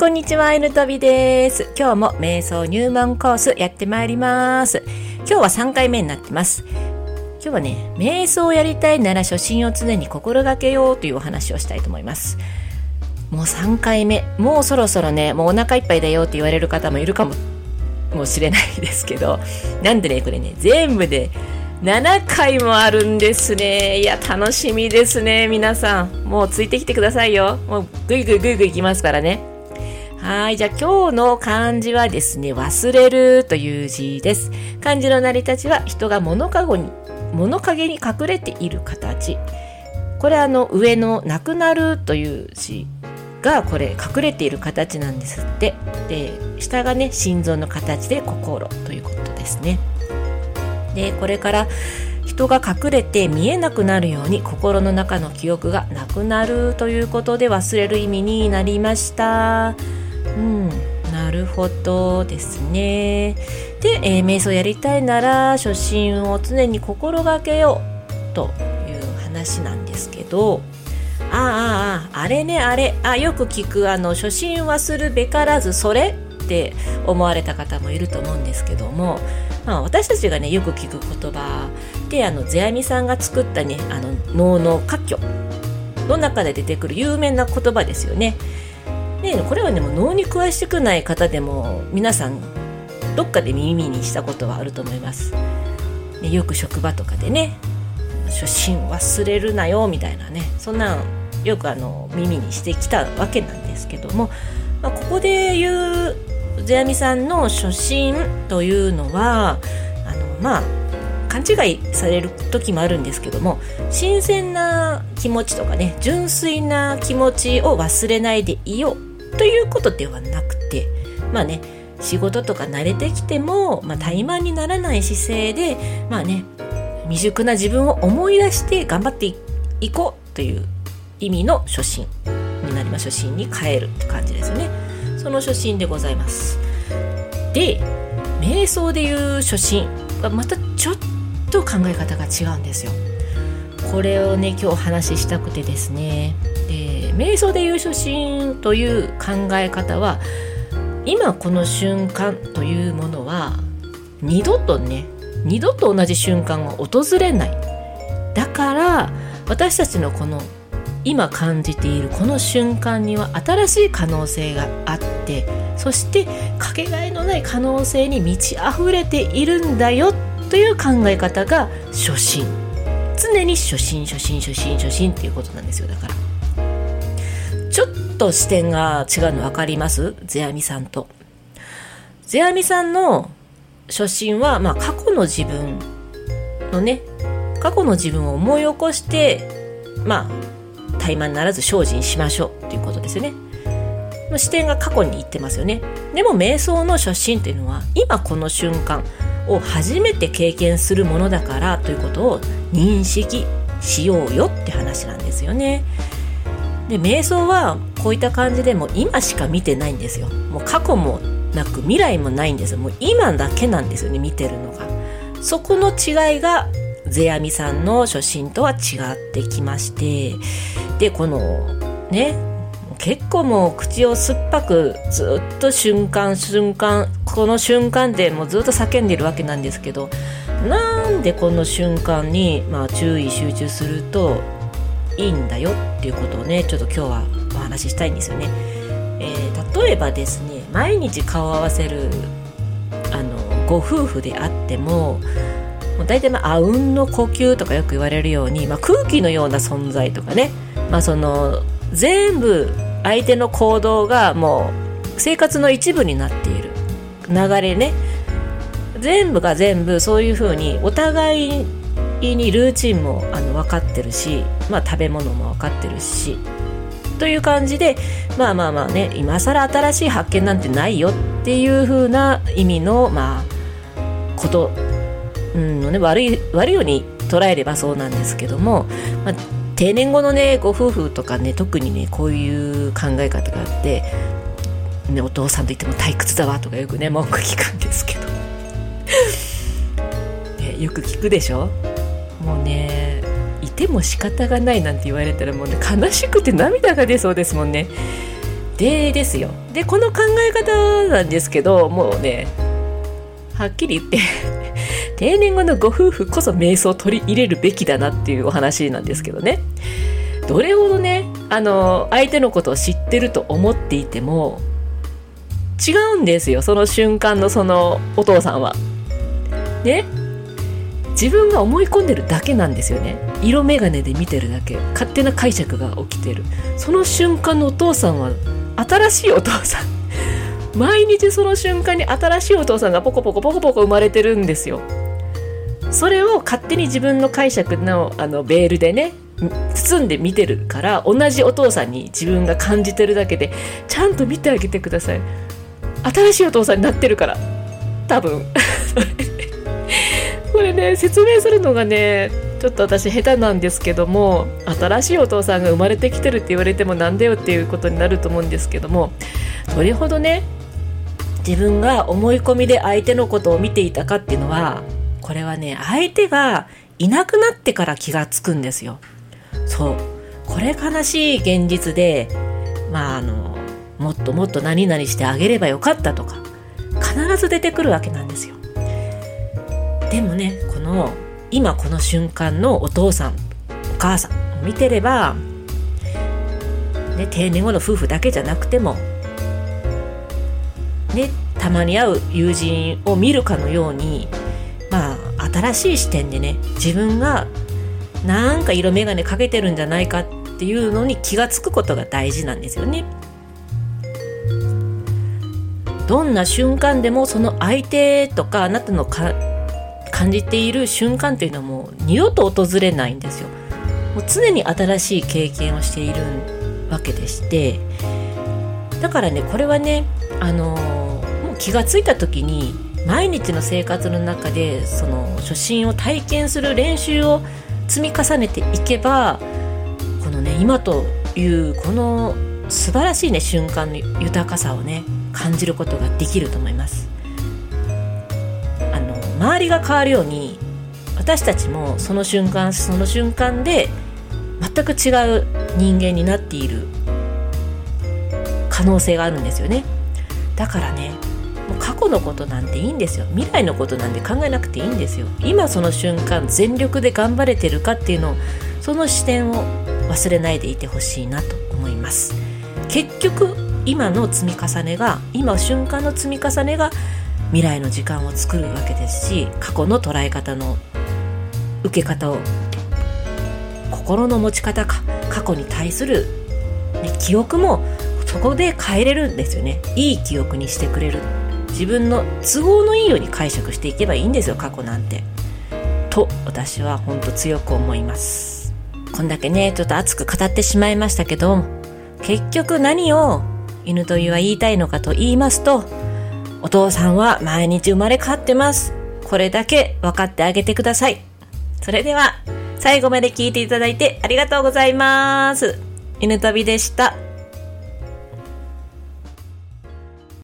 こんにちは、N とびです。今日も瞑想入門コースやってまいります。今日は3回目になってます。今日はね、瞑想をやりたいなら初心を常に心がけようというお話をしたいと思います。もう3回目、もうそろそろね、もうお腹いっぱいだよって言われる方もいるかも、もしれないですけど、なんでね、これね、全部で7回もあるんですね。いや、楽しみですね、皆さん。もうついてきてくださいよ。もうぐいぐいぐいぐいいきますからね。はい。じゃあ今日の漢字はですね、忘れるという字です。漢字の成り立ちは人が物かごに、物陰に隠れている形。これあの上のなくなるという字がこれ隠れている形なんですって。で、下がね、心臓の形で心ということですね。でこれから人が隠れて見えなくなるように心の中の記憶がなくなるということで忘れる意味になりましたうんなるほどですね。で、えー、瞑想やりたいなら初心を常に心がけようという話なんですけど。ああああれねあれ。あよく聞くあの初心はするべからずそれって思われた方もいると思うんですけども。まあ、私たちがねよく聞く言葉であの世阿弥さんが作ったねあの能の活挙の中で出てくる有名な言葉ですよね。でこれはねもう能に詳しくない方でも皆さんどっかで耳にしたことはあると思います。ね、よく職場とかでね初心忘れるなよみたいなねそんなんよくあの耳にしてきたわけなんですけども、まあ、ここで言う世阿弥さんの初心というのはあのまあ勘違いされる時もあるんですけども新鮮な気持ちとかね純粋な気持ちを忘れないでいようということではなくてまあね仕事とか慣れてきても、まあ、怠慢にならない姿勢でまあね未熟な自分を思い出して頑張っていこうという意味の初心になります。初心に変えるって感じですよね。その初心でございます。で瞑想でいう初心はまたちょっと考え方が違うんですよ。これをね今日お話ししたくてですね。で瞑想でいう初心という考え方は今この瞬間というものは二度とね二度と同じ瞬間が訪れない。だから私たちのこの今感じているこの瞬間には新しい可能性があってそしてかけがえのない可能性に満ち溢れているんだよという考え方が初心。常に初心初心初心初心っていうことなんですよ。だからちょっと視点が違うの分かります？世阿弥さんと世阿弥さんの初心は、まあ、過去の自分のね過去の自分を思い起こしてまあ怠慢ならず精進しましょうということですよね。視点が過去に行ってますよね。でも瞑想の初心というのは今この瞬間を初めて経験するものだからということを認識しようよって話なんですよね。で瞑想はこういった感じでも今しか見てないんですよ。もう過去もなく未来もないんですよ。もう今だけなんですよね見てるのが。そこの違いが世阿弥さんの初心とは違ってきましてでこのね結構もう口を酸っぱくずっと瞬間瞬間この瞬間でもうずっと叫んでるわけなんですけどなんでこの瞬間に、まあ、注意集中するといいんだよっていうことをねちょっと今日はお話ししたいんですよね。えー、例えばですね毎日顔を合わせるあのご夫婦であってももう大体まああうんの呼吸とかよく言われるように、まあ、空気のような存在とかねまあ、その全部相手の行動がもう生活の一部になっている流れね全部が全部そういうふうにお互いにルーチンもあの分かってるし、まあ、食べ物も分かってるしという感じでまあまあまあね今更新しい発見なんてないよっていうふうな意味のまあこと、うんのね、悪い悪いように捉えればそうなんですけども、まあ、定年後のねご夫婦とかね特にねこういう考え方があって、ね、お父さんと言っても退屈だわとかよくね文句聞くんですけど。ね、よく聞くでしょ？もうねいても仕方がないなんて言われたらもうね悲しくて涙が出そうですもんね。でですよ。でこの考え方なんですけどもうねはっきり言って 定年後のご夫婦こそ瞑想を取り入れるべきだなっていうお話なんですけどね。どれほどねあの相手のことを知ってると思っていても違うんですよその瞬間のそのお父さんは。ね自分が思い込んでるだけなんですよね。色眼鏡で見てるだけ。勝手な解釈が起きてる。その瞬間のお父さんは新しいお父さん。毎日その瞬間に新しいお父さんがポコポコポコポコ生まれてるんですよ。それを勝手に自分の解釈のあのベールでね包んで見てるから同じお父さんに自分が感じてるだけでちゃんと見てあげてください。新しいお父さんになってるから。多分。これね説明するのがねちょっと私下手なんですけども新しいお父さんが生まれてきてるって言われてもなんだよっていうことになると思うんですけどもどれほどね自分が思い込みで相手のことを見ていたかっていうのはこれはね相手がいなくなってから気がつくんですよ。そう。これ悲しい現実でまああのもっともっと何々してあげればよかったとか必ず出てくるわけなんですよ。でもねこの今この瞬間のお父さんお母さんを見てれば、ね、定年後の夫婦だけじゃなくてもねたまに会う友人を見るかのようにまあ新しい視点でね自分がなんか色眼鏡かけてるんじゃないかっていうのに気が付くことが大事なんですよね。どんな瞬間でもその相手とかあなたのか感じている瞬間っていうのはもう二度と訪れないんですよ。もう常に新しい経験をしているわけでしてだからねこれはねあのもう気が付いた時に毎日の生活の中でその初心を体験する練習を積み重ねていけばこのね今というこの素晴らしいね瞬間の豊かさをね感じることができると思います周りが変わるように私たちもその瞬間その瞬間で全く違う人間になっている可能性があるんですよね。だからねもう過去のことなんていいんですよ。未来のことなんて考えなくていいんですよ。今その瞬間全力で頑張れてるかっていうのをその視点を忘れないでいてほしいなと思います。結局今の積み重ねが今瞬間の積み重ねが未来の時間を作るわけですし過去の捉え方の受け方を心の持ち方か過去に対する、ね、記憶もそこで変えれるんですよねいい記憶にしてくれる自分の都合のいいように解釈していけばいいんですよ過去なんて。と私は本当強く思います。こんだけねちょっと熱く語ってしまいましたけど結局何を犬といは言いたいのかと言いますとお父さんは毎日生まれ変わってます。これだけ分かってあげてください。それでは最後まで聞いていただいてありがとうございます。犬旅でした。